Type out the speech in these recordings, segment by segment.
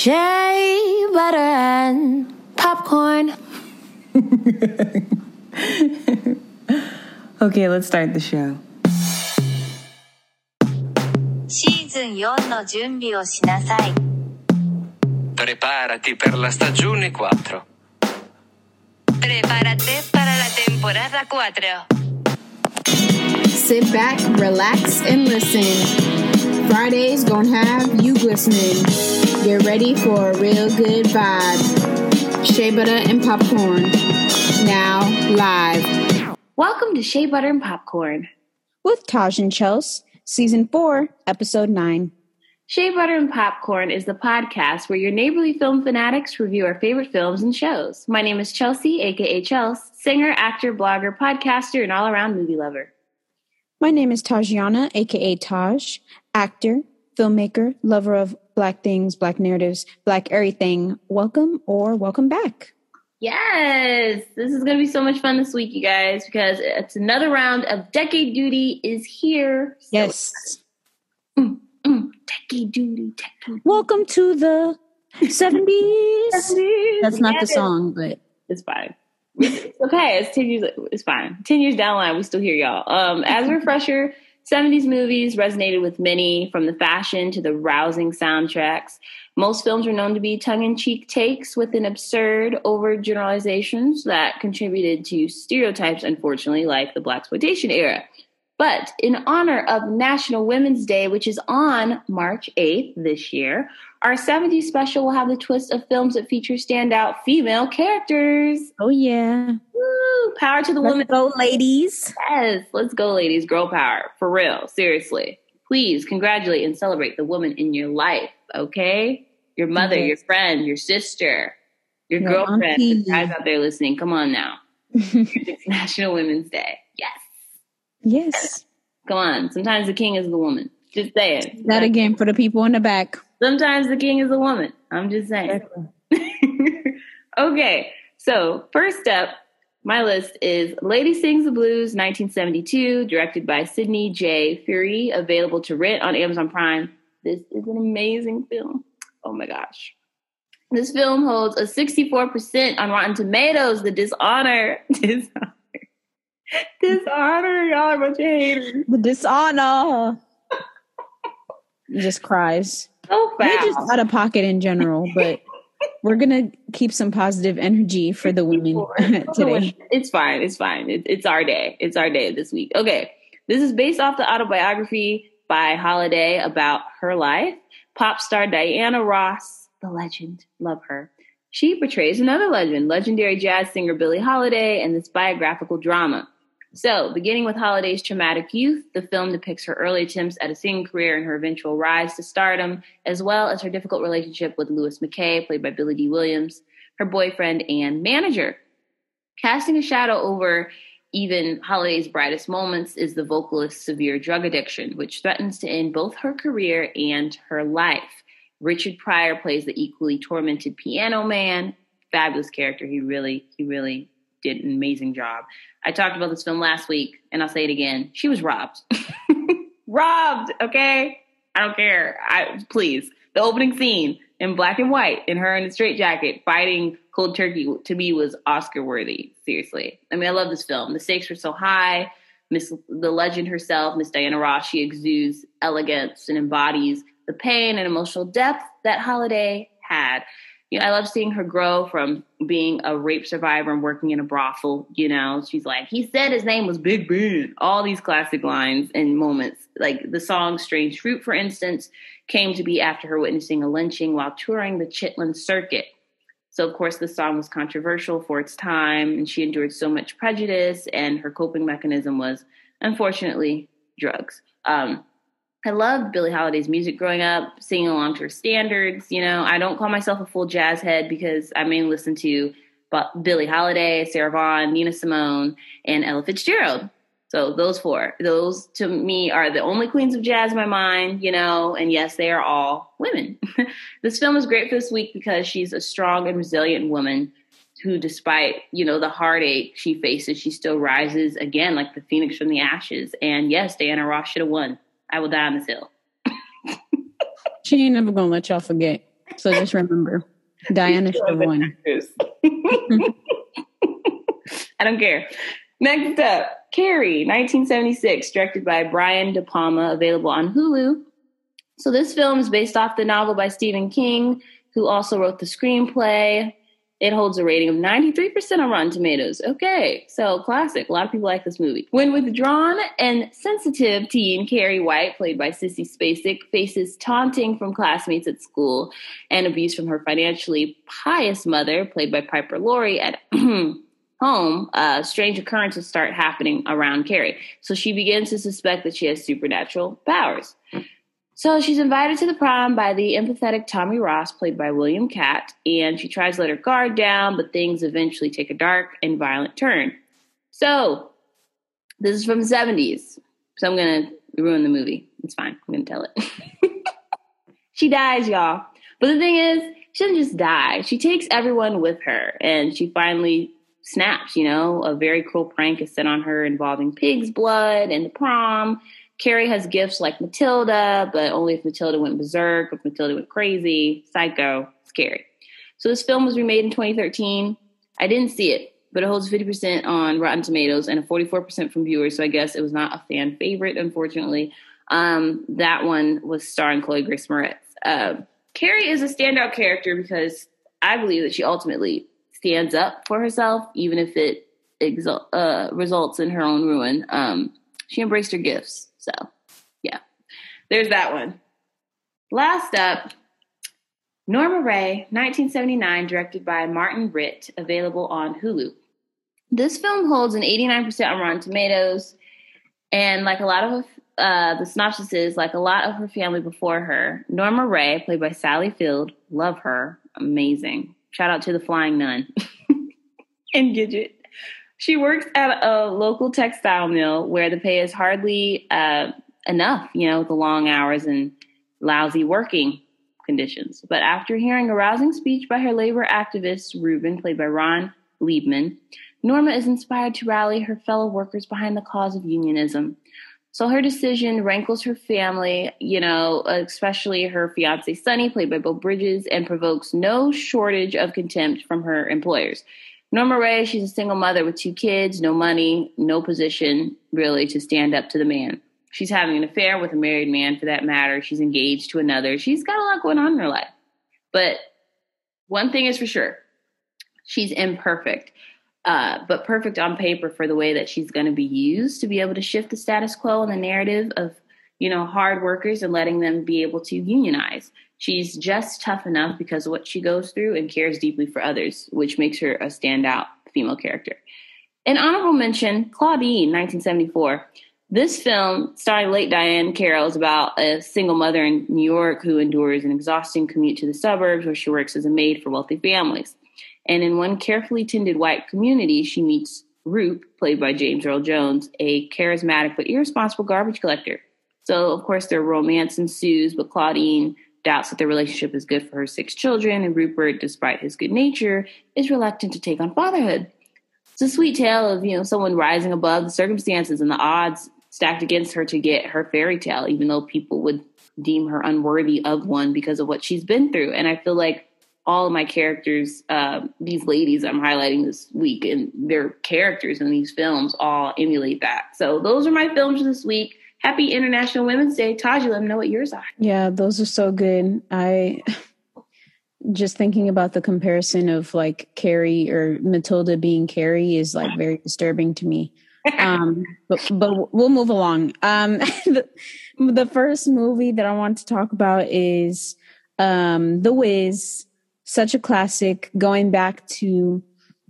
Shea butter and popcorn. okay, let's start the show. シーズン4の準備をしなさい。 Preparati per la stagione 4. Prepárate para la temporada 4. Sit back, relax, and listen. Fridays gonna have you glistening. Get ready for a real good vibe. Shea butter and popcorn. Now live. Welcome to Shea Butter and Popcorn. With Taj and Chels, season four, episode nine. Shea Butter and Popcorn is the podcast where your neighborly film fanatics review our favorite films and shows. My name is Chelsea, aka Chels, singer, actor, blogger, podcaster, and all around movie lover. My name is Tajana, aka Taj, actor, filmmaker, lover of black things, black narratives, black everything. Welcome or welcome back. Yes, this is going to be so much fun this week, you guys, because it's another round of Decade Duty is here. So- Yes. Mm, mm, decade Duty, Decade Welcome to the 70s. Duty. That's not the song, but It's fine. It's okay. It's ten years. It's fine. Ten years down the line, we still hear y'all. Um, as a refresher, '70s movies resonated with many, from the fashion to the rousing soundtracks. Most films were known to be tongue-in-cheek takes with an absurd overgeneralizations that contributed to stereotypes. Unfortunately, like the blaxploitation era. But in honor of National Women's Day, which is on March 8th this year, our 70s special will have the twist of films that feature standout female characters. oh yeah. Woo! Power to the Let's women. go, ladies. Yes, let's go, ladies. Girl power. For real. Seriously. Please congratulate and celebrate the woman in your life, okay? Your mother, Yes. your friend, your sister, your Your girlfriend. auntie. The guys out there listening, come on now. It's National Women's Day. Yes. Yes. Come on. Sometimes the king is the woman. Just saying. That again for the people in the back. Sometimes the king is a woman. I'm just saying. okay, so first up, my list is Lady Sings the Blues, 1972, directed by Sidney J. Furie, available to rent on Amazon Prime. This is an amazing film. Oh my gosh. This film holds a 64% on Rotten Tomatoes. The dishonor. Dishonor. Dishonor. Y'all are a bunch of haters. The dishonor. He just cries. Oh, so We're just out of pocket in general, but we're gonna keep some positive energy for the women today. Oh, it's fine. It's fine. It, it's our day. It's our day this week. Okay. This is based off the autobiography by Holiday about her life. Pop star Diana Ross, the legend, love her. She portrays another legend, legendary jazz singer Billie Holiday, in this biographical drama. So, beginning with Holiday's traumatic youth, the film depicts her early attempts at a singing career and her eventual rise to stardom, as well as her difficult relationship with Louis McKay, played by Billy Dee Williams, her boyfriend and manager. Casting a shadow over even Holiday's brightest moments is the vocalist's severe drug addiction, which threatens to end both her career and her life. Richard Pryor plays the equally tormented piano man. Fabulous character. He really, he really did an amazing job. I talked about this film last week, and I'll say it again. She was robbed. robbed, okay? I don't care. I please. The opening scene in black and white, in her in a straitjacket fighting cold turkey, to me was Oscar worthy. Seriously, I mean, I love this film. The stakes were so high. Miss the legend herself, Miss Diana Ross, she exudes elegance and embodies the pain and emotional depth that Holiday had. You know, I love seeing her grow from being a rape survivor and working in a brothel. You know, she's like, he said his name was Big Ben. All these classic lines and moments, like the song Strange Fruit, for instance, came to be after her witnessing a lynching while touring the Chitlin Circuit. So, of course, the song was controversial for its time, and she endured so much prejudice, and her coping mechanism was, unfortunately, drugs. Um, I loved Billie Holiday's music growing up, singing along to her standards. You know, I don't call myself a full jazz head because I mainly listen to Billie Holiday, Sarah Vaughan, Nina Simone, and Ella Fitzgerald. So those four, those to me are the only queens of jazz in my mind, you know, and yes, they are all women. this film is great for this week because she's a strong and resilient woman who, despite, you know, the heartache she faces, she still rises again like the phoenix from the ashes. And yes, Diana Ross should have won. I will die on this hill. She ain't never gonna let y'all forget. So just remember, Diana should have won. I don't care. Next up, Carrie, 1976, directed by Brian De Palma, available on Hulu. So this film is based off the novel by Stephen King, who also wrote the screenplay. It holds a rating of 93% on Rotten Tomatoes. Okay, so classic. A lot of people like this movie. When withdrawn and sensitive teen Carrie White, played by Sissy Spacek, faces taunting from classmates at school and abuse from her financially pious mother, played by Piper Laurie, at home, uh, strange occurrences start happening around Carrie. So she begins to suspect that she has supernatural powers. So she's invited to the prom by the empathetic Tommy Ross, played by William Katt, and she tries to let her guard down, but things eventually take a dark and violent turn. So this is from the 70s. So I'm to ruin the movie. It's fine. I'm to tell it. she dies, y'all. But the thing is, she doesn't just die. She takes everyone with her, and she finally snaps, you know? A very cruel prank is set on her involving pig's blood and the prom Carrie has gifts like Matilda, but only if Matilda went berserk, if Matilda went crazy, psycho, scary. So this film was remade in 2013. I didn't see it, but it holds 50% on Rotten Tomatoes and a 44% from viewers. So I guess it was not a fan favorite, unfortunately. Um, that one was starring Chloe Grace Moretz. Uh, Carrie is a standout character because I believe that she ultimately stands up for herself, even if it exul- uh, results in her own ruin. Um, she embraced her gifts. So, yeah, there's that one. Last up, Norma Rae, 1979, directed by Martin Ritt, available on Hulu. This film holds an 89% on Rotten Tomatoes, and like a lot of uh, the synopsis is like a lot of her family before her. Norma Rae, played by Sally Field, love her, amazing. Shout out to the Flying Nun and Gidget. She works at a local textile mill where the pay is hardly uh, enough, you know, the long hours and lousy working conditions. But after hearing a rousing speech by her labor activist, Reuben, played by Ron Leibman, Norma is inspired to rally her fellow workers behind the cause of unionism. So her decision rankles her family, you know, especially her fiance Sonny, played by Bill Bridges, and provokes no shortage of contempt from her employers. Norma Rae, she's a single mother with two kids, no money, no position really to stand up to the man. She's having an affair with a married man for that matter. She's engaged to another. She's got a lot going on in her life. But one thing is for sure she's imperfect, uh, but perfect on paper for the way that she's going to be used to be able to shift the status quo and the narrative of, you know, hard workers and letting them be able to unionize. She's just tough enough because of what she goes through and cares deeply for others, which makes her a standout female character. An honorable mention Claudine, 1974. This film, starring late Diahann Carroll, is about a single mother in New York who endures an exhausting commute to the suburbs where she works as a maid for wealthy families. And in one carefully tended white community, she meets Roop, played by James Earl Jones, a charismatic but irresponsible garbage collector. So, of course, their romance ensues, but Claudine doubts that the relationship is good for her six children, and Rupert, despite his good nature, is reluctant to take on fatherhood. It's a sweet tale of, you know, someone rising above the circumstances and the odds stacked against her to get her fairy tale, even though people would deem her unworthy of one because of what she's been through. And I feel like all of my characters, uh, these ladies I'm highlighting this week, and their characters in these films all emulate that. So those are my films this week happy International Women's Day. Taj, let me know what yours are. Yeah, those are so good. I just thinking about the comparison of like Carrie or Matilda being Carrie is like very disturbing to me. Um, but but we'll move along. Um, the, the first movie that I want to talk about is um, The Wiz, such a classic, going back to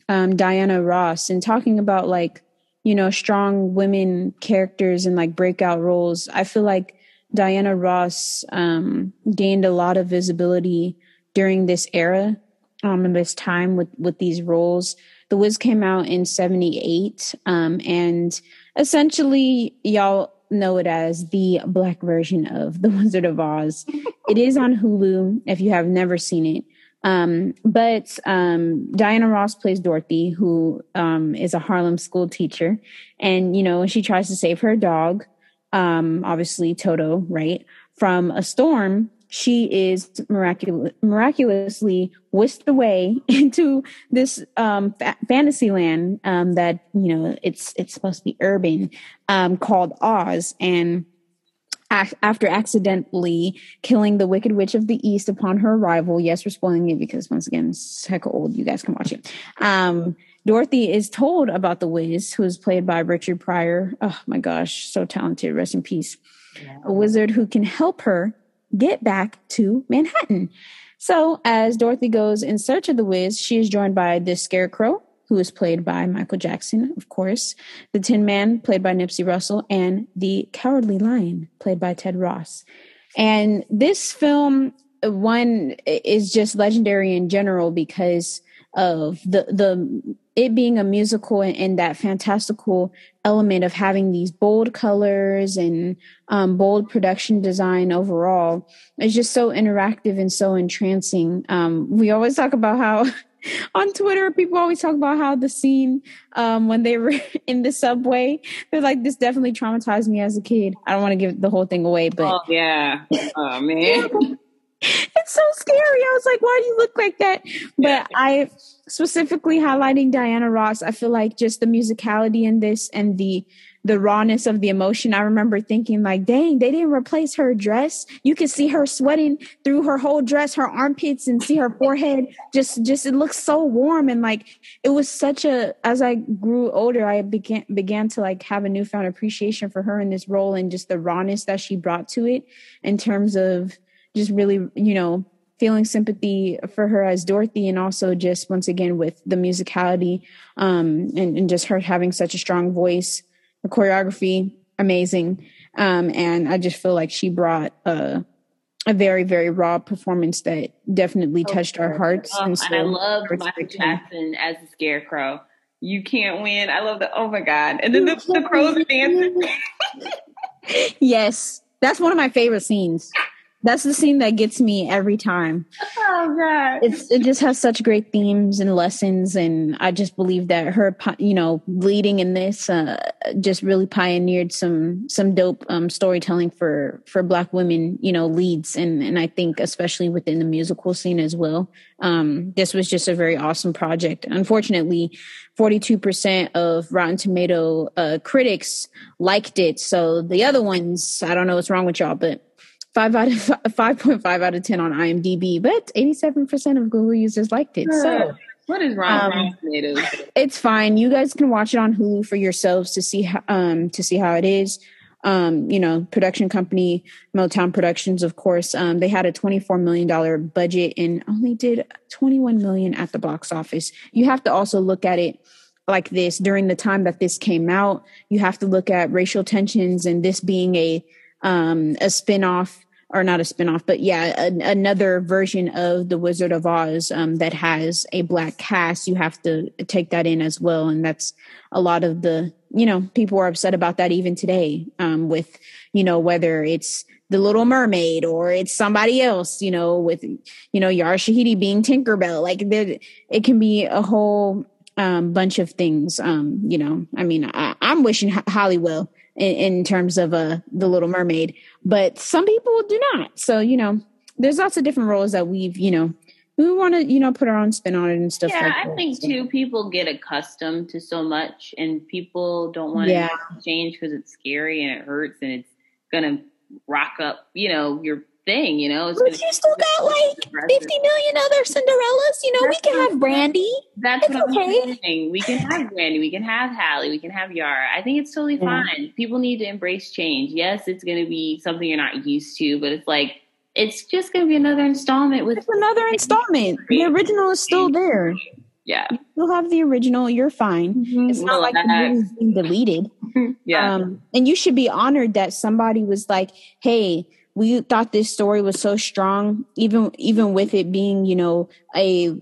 um, Diana Ross and talking about like you know, strong women characters and like breakout roles. I feel like Diana Ross um, gained a lot of visibility during this era, um, this time with with these roles. The Wiz came out in '78, um, and essentially, y'all know it as the black version of The Wizard of Oz. it is on Hulu if you have never seen it. Um, but um, Diana Ross plays Dorothy, who um, is a Harlem school teacher, and you know when she tries to save her dog, um, obviously Toto, right, from a storm she is miraculous, miraculously whisked away into this um, fa- fantasy land um, that you know it's it's supposed to be urban um, called Oz, and after accidentally killing the Wicked Witch of the East upon her arrival, yes, we're spoiling it because once again, it's heck old. You guys can watch it. Um, Dorothy is told about the Wiz, who is played by Richard Pryor. Oh my gosh, so talented. Rest in peace. A wizard who can help her get back to Manhattan. So, as Dorothy goes in search of the Wiz, she is joined by the Scarecrow, who is played by Michael Jackson, of course, the Tin Man, played by Nipsey Russell, and the Cowardly Lion, played by Ted Ross. And this film, one, is just legendary in general because of the the it being a musical and, and that fantastical element of having these bold colors and um, bold production design overall is just so interactive and so entrancing. Um, we always talk about how on Twitter, people always talk about how the scene um, when they were in the subway, they're like, "This definitely traumatized me as a kid." I don't want to give the whole thing away, but Oh yeah. Oh man. it's so scary. I was like, why do you look like that? But I specifically highlighting Diana Ross, I feel like just the musicality in this and the the rawness of the emotion. I remember thinking like, dang, they didn't replace her dress. You could see her sweating through her whole dress, her armpits and see her forehead. Just just it looks so warm and like it was such a as I grew older, I began began to like have a newfound appreciation for her in this role and just the rawness that she brought to it in terms of just really, you know, feeling sympathy for her as Dorothy and also just once again with the musicality um, and, and just her having such a strong voice. The choreography, amazing. Um, and I just feel like she brought a, a very, very raw performance that definitely touched our hearts. Oh, and, so I love Michael Jackson as the Scarecrow. You can't win. I love the. Oh my god! And then the, the crows dancing. Yes, that's one of my favorite scenes. That's the scene that gets me every time. oh god! it's it just has such great themes and lessons and i just believe that her you know leading in this uh just really pioneered some some dope um storytelling for for black women you know leads and and i think especially within the musical scene as well um this was just a very awesome project unfortunately 42% of rotten tomato uh critics liked it so the other ones i don't know what's wrong with y'all but five out of five point five out of ten on IMDb, but eighty seven percent of Google users liked it. So what is wrong Um, it's fine. You guys can watch it on Hulu for yourselves to see how, um to see how it is. Um, you know, production company Motown Productions, of course. Um, they had a twenty four million dollar budget and only did twenty one million at the box office. You have to also look at it like this during the time that this came out. You have to look at racial tensions and this being a um a spin-off or not a spin-off but yeah an, another version of the wizard of oz um that has a black cast. You have to take that in as well. And that's a lot of the you know people are upset about that even today um with you know whether it's the little mermaid or it's somebody else you know with you know yara shahidi being tinkerbell. Like there it can be a whole um bunch of things. Um you know i mean I, i'm wishing Ho- hollywood in, in terms of uh the little mermaid but some people do not so you know there's lots of different roles that we've you know we want to you know put our own spin on it and stuff Yeah, like I that. think too. People get accustomed to so much, and people don't want Yeah. to change because it's scary and it hurts, and it's gonna rock up, you know, your thing. You know, but you still got like 50 million other cinderellas you know we can have brandy That's It's what I'm okay. saying. We can have Brandy, we can have Halle, we can have Yara. I think it's totally Yeah. fine. People need to embrace change. Yes, it's going to be something you're not used to, but it's like it's just going to be another installment with it's another installment the original is still there yeah, you'll have the original you're fine it's not like movie's being deleted yeah. Um, and you should be honored that somebody was like, "Hey, we thought this story was so strong, even even with it being, you know, a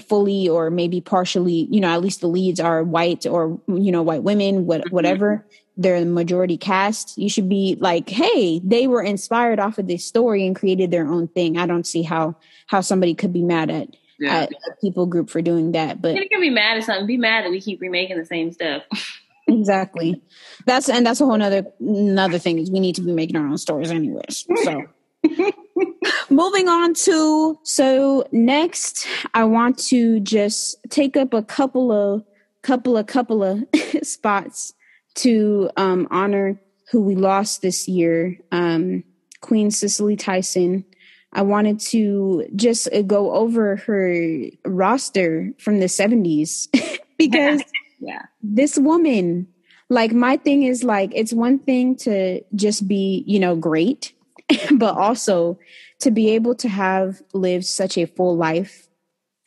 fully or maybe partially, you know, at least the leads are white or you know, white women, what, mm-hmm. whatever." They're the majority cast. You should be like, "Hey, they were inspired off of this story and created their own thing." I don't see how how somebody could be mad at, yeah. at a people group for doing that, but you can be mad at something. Be mad that we keep remaking the same stuff. exactly that's and that's a whole nother another thing is we need to be making our own stories anyways so Moving on to so next, I want to just take up a couple of couple of couple of spots to um, honor who we lost this year, um, Queen Cicely Tyson. I wanted to just go over her roster from the 70s because Yeah. this woman, like, my thing is like, it's one thing to just be, you know, great, but also to be able to have lived such a full life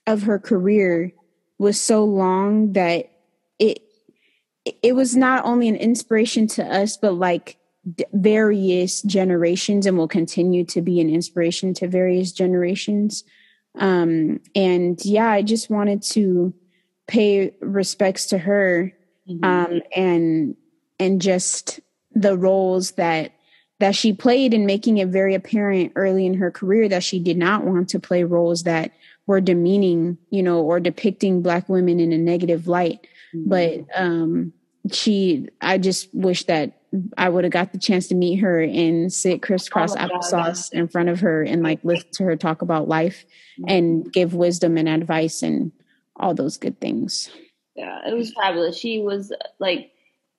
of her career was so long that it it was not only an inspiration to us but like d- various generations and will continue to be an inspiration to various generations um and yeah i just wanted to pay respects to her Mhm. um and and just the roles that that she played in making it very apparent early in her career that she did not want to play roles that were demeaning you know or depicting black women in a negative light but um she i just wish that i would have got the chance to meet her and sit crisscross Oh God. applesauce in front of her and like listen to her talk about life and give wisdom and advice and all those good things Yeah, it was fabulous. She was like,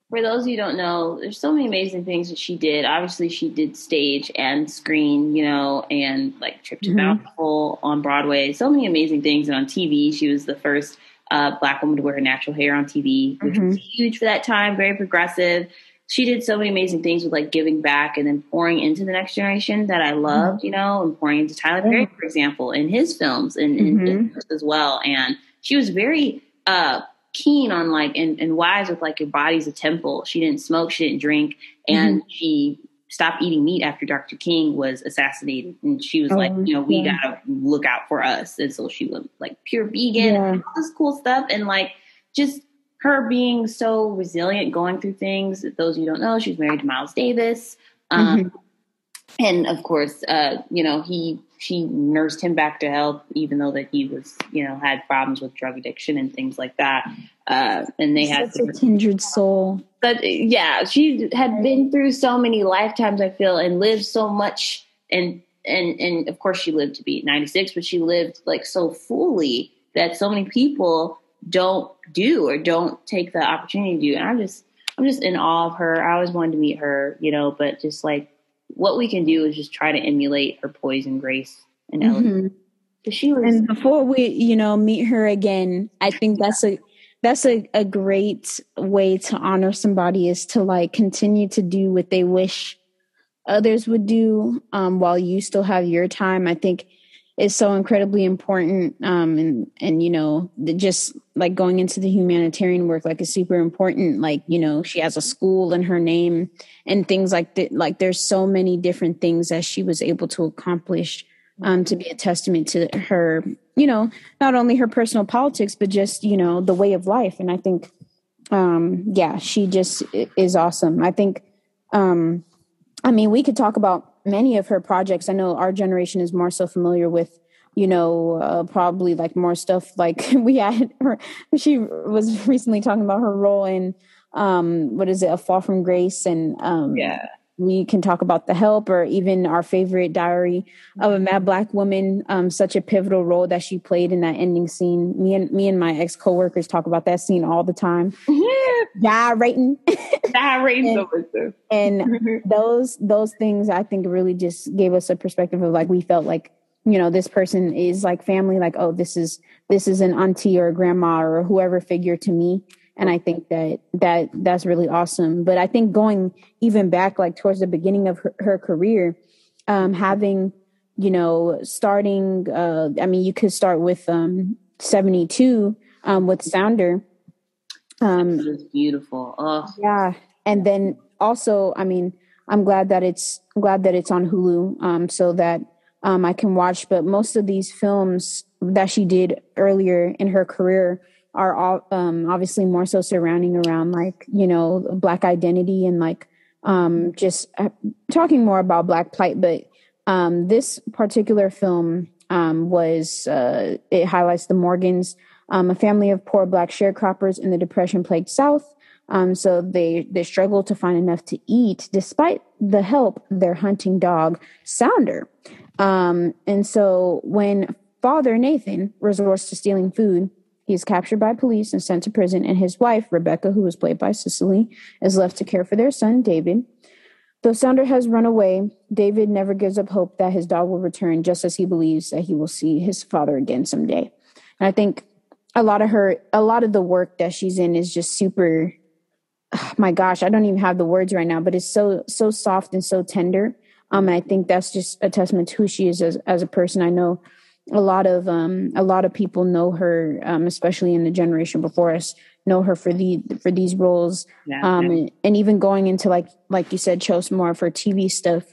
for those of you who don't know, there's so many amazing things that she did. Obviously, she did stage and screen, you know, and like Trip to Mhm. Bountiful on Broadway. So many amazing things. And on TV, she was the first uh, black woman to wear her natural hair on TV, which was huge for that time. Very progressive. She did so many amazing things with like giving back and then pouring into the next generation that I loved, you know, and pouring into Tyler Perry, for example, in his films and, and Mhm. films as well. And she was very uh, keen on like and, and wise with like your body's a temple. She didn't smoke, she didn't drink, and she stopped eating meat after Dr. King was assassinated. And she was like, Oh, you know, we yeah. gotta look out for us. And so she went like pure vegan Yeah. and all this cool stuff. And like just her being so resilient going through things. Those of you don't know, she was married to Miles Davis. Um, and of course, uh, you know, he she nursed him back to health, even though that he was, you know, had problems with drug addiction and things like that. Uh, and they had such a kindred soul but yeah, she had been through so many lifetimes. I feel and lived so much, and and and of course she lived to be ninety six, but she lived like so fully that so many people don't do or don't take the opportunity to do. And I'm just I'm just in awe of her. I always wanted to meet her, you know, but just like what we can do is just try to emulate her poise and grace and elegance. Mhm. 'Cause She was and before we you know meet her again i think that's a that's a, a great way to honor somebody is to like continue to do what they wish others would do um, while you still have your time i think is so incredibly important um, and and you know the, just like going into the humanitarian work like is super important like you know she has a school in her name and things like that like there's so many different things that she was able to accomplish um, to be a testament to her, you know, not only her personal politics, but just, you know, the way of life. And I think, um, yeah, she just is awesome. I think, um, I mean, we could talk about many of her projects. I know our generation is more so familiar with, you know, uh, probably like more stuff like we had her. She was recently talking about her role in, um, what is it, A Fall from Grace, and um, yeah. We can talk about the help or even our favorite diary of a mad black woman um, such a pivotal role that she played in that ending scene. Me and me and my ex co-workers talk about that scene all the time. Gyrating Gyrating And- and those those things i think really just gave us a perspective of like we felt like you know this person is like family like oh this is this is an auntie or a grandma or whoever figure to me and i think that that that's really awesome. But i think going even back like towards the beginning of her, her career um having you know starting uh i mean you could start with um 72 um with sounder. Um It was beautiful. Oh, yeah. And then also i mean i'm glad that it's glad that it's on hulu um so that um i can watch. But most of these films that she did earlier in her career are all um obviously more so surrounding around like you know black identity and like um just uh, talking more about black plight but um this particular film um was uh it highlights the morgans um, a family of poor black sharecroppers in the depression plagued south um, so they they struggle to find enough to eat despite the help their hunting dog Sounder. And so when father Nathan resorts to stealing food, he is captured by police and sent to prison, and his wife, Rebecca, who was played by Cicely, is left to care for their son, David. Though Sounder has run away, David never gives up hope that his dog will return, just as he believes that he will see his father again someday. And I think a lot of her, a lot of the work that she's in is just super. oh my gosh, I don't even have the words right now, but it's so so soft and so tender. Um, and I think that's just a testament to who she is as as a person. I know a lot of um a lot of people know her, um, especially in the generation before us, know her for the for these roles. Yeah, Um, yeah. and, and even going into like like you said, chose more for TV stuff.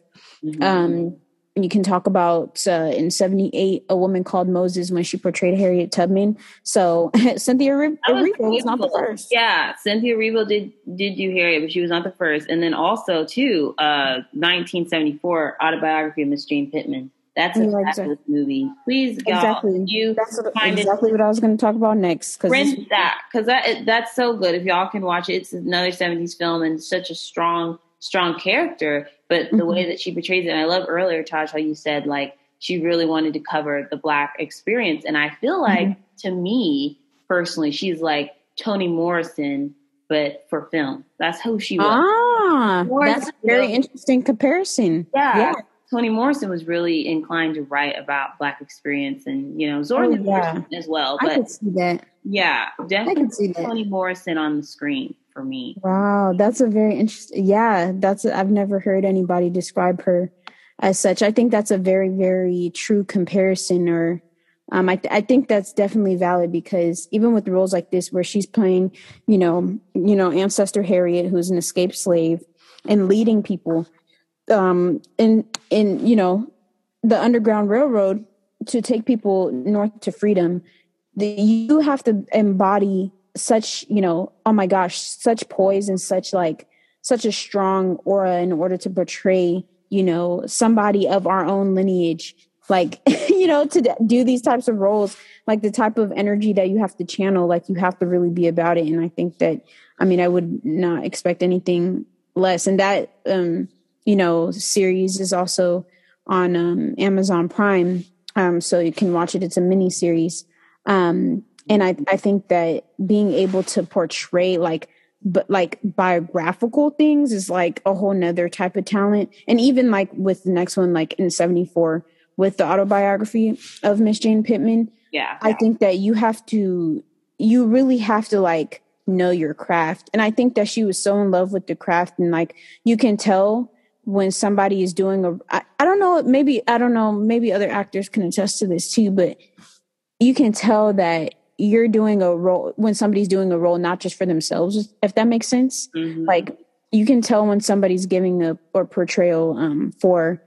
Mhm. Um, you can talk about uh, in '78 a woman called Moses when she portrayed Harriet Tubman. So Cynthia That was was not the first. Yeah, Cynthia Erivo did did do Harriet, but she was not the first. And then also too, uh, 1974 autobiography of Miss Jane Pittman. That's a Yeah, fabulous exactly. movie. Please, y'all, Exactly. you That's what, find it exactly what I was going to talk about next. Because rent that because that that's so good. If y'all can watch it, it's another '70s film and such a strong, strong character. But the Mhm. way that she portrays it, and I love earlier, Taj, how you said like she really wanted to cover the black experience, and I feel like to me personally, she's like Toni Morrison, but for film. That's who she was. ah, that's a very interesting comparison. yeah. yeah. Toni Morrison was really inclined to write about black experience, and you know Zora Oh, Neale yeah. As well. I But could see that. yeah, I definitely could see that. Toni Morrison on the screen for me. Wow, that's a very interesting. Yeah, that's. i I've never heard anybody describe her as such. I think that's a very, very true comparison. Or, um, I I think that's definitely valid because even with roles like this, where she's playing, you know, you know, ancestor Harriet, who's an escaped slave, and leading people, um, in in you know, the Underground Railroad to take people north to freedom. The, you have to embody such you know oh my gosh such poise and such like such a strong aura in order to portray you know somebody of our own lineage like you know to do these types of roles like the type of energy that you have to channel like you have to really be about it and i think that i mean i would not expect anything less and that um you know series is also on um amazon prime um so you can watch it. It's a mini series. Um and I, I think that being able to portray like but like biographical things is like a whole nother type of talent. And even like with the next one like in 74 with the autobiography of miss jane pittman Yeah, i think that you have to you really have to like know your craft. And i think that she was so in love with the craft and like you can tell when somebody is doing a I, I don't know maybe i don't know maybe other actors can attest to this too but you can tell that you're doing a role when somebody's doing a role not just for themselves if that makes sense Mhm. like you can tell when somebody's giving a or portrayal um for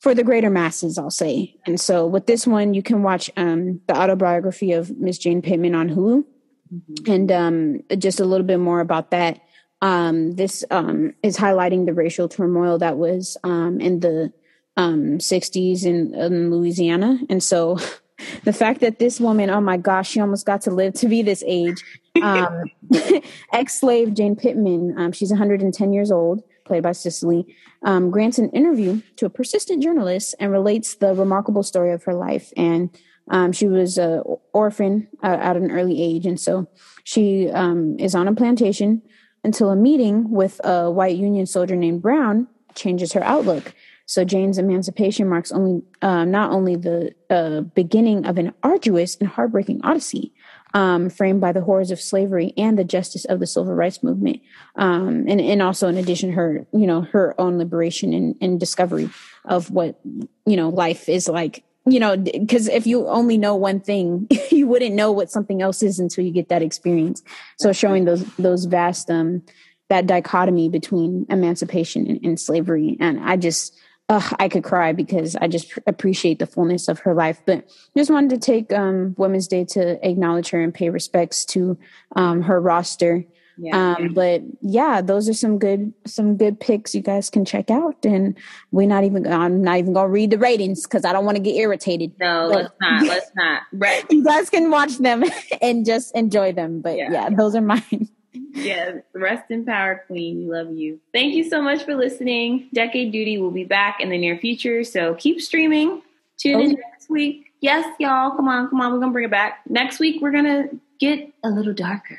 for the greater masses i'll say and so with this one you can watch um the autobiography of miss jane pittman on hulu Mhm. and um just a little bit more about that um this um is highlighting the racial turmoil that was um in the um 60s in, in louisiana. And so the fact that this woman oh my gosh she almost got to live to be this age um ex-slave jane pittman um, she's 110 years old played by cicely um, grants an interview to a persistent journalist and relates the remarkable story of her life. And um, she was an orphan uh, at an early age. And so she um, is on a plantation until a meeting with a white union soldier named brown changes her outlook so Jane's emancipation marks only uh, not only the uh, beginning of an arduous and heartbreaking odyssey, um, framed by the horrors of slavery and the justice of the civil rights movement, um, and and also in addition her you know her own liberation and, and discovery of what you know life is like. You know, because if you only know one thing, you wouldn't know what something else is until you get that experience. So showing those those vast um that dichotomy between emancipation and, and slavery, and I just Ugh, I could cry because I just appreciate the fullness of her life. But just wanted to take um, Women's Day to acknowledge her and pay respects to um, her roster. Yeah. Um, but yeah, those are some good some good picks you guys can check out. And we're not even I'm not even gonna read the ratings because I don't want to get irritated. no, but- let's not. Let's not. Right. You guys can watch them and just enjoy them. But Yeah. yeah, those are mine. yeah, rest in power, Queen. We love you. Thank you so much for listening. Decade Duty will be back in the near future, so keep streaming. Tune Oh, in yeah. next week. Yes, y'all. Come on, come on. We're gonna bring it back next week. We're gonna get a little darker.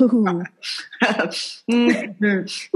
Ooh, Mhm.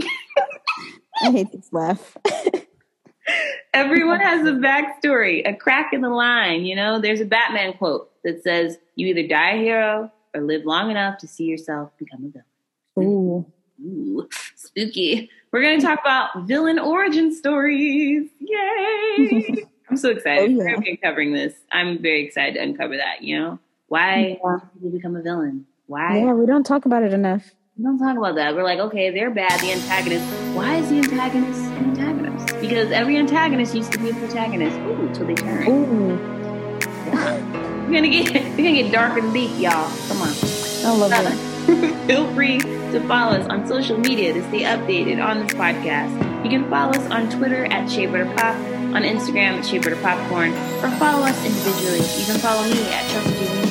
I hate this laugh. Everyone has a backstory, a crack in the line. You know, there's a Batman quote that says, "You either die a hero or live long enough to see yourself become a villain." Ooh. Ooh, spooky. We're going to talk about villain origin stories. Yay! I'm so excited. Oh, yeah. We're going to be covering this. I'm very excited to uncover that, you know? Why Yeah. do people become a villain? Why? Yeah, we don't talk about it enough. We don't talk about that. We're like, okay, they're bad, the antagonist. Why is the antagonist an antagonist? Because every antagonist used to be a protagonist. Ooh, till they turn. Ooh, We're gonna get we're gonna get dark and deep, y'all. Come on. I love it. Feel free to follow us on social media to stay updated on this podcast. You can follow us on Twitter at Shea Butter Pop, on Instagram at Shea Butter Popcorn, or follow us individually. You can follow me at Chelsea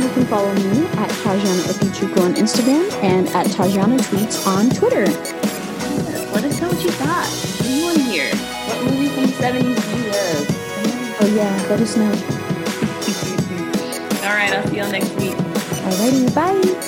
you can follow me at Tajana Okichuku on Instagram and at Tajana Tweets on Twitter. Let us know what you thought. What do you want to hear? What movie from the 70s do you love? Oh yeah, let us know. All right, I'll see y'all next week. Alrighty, bye.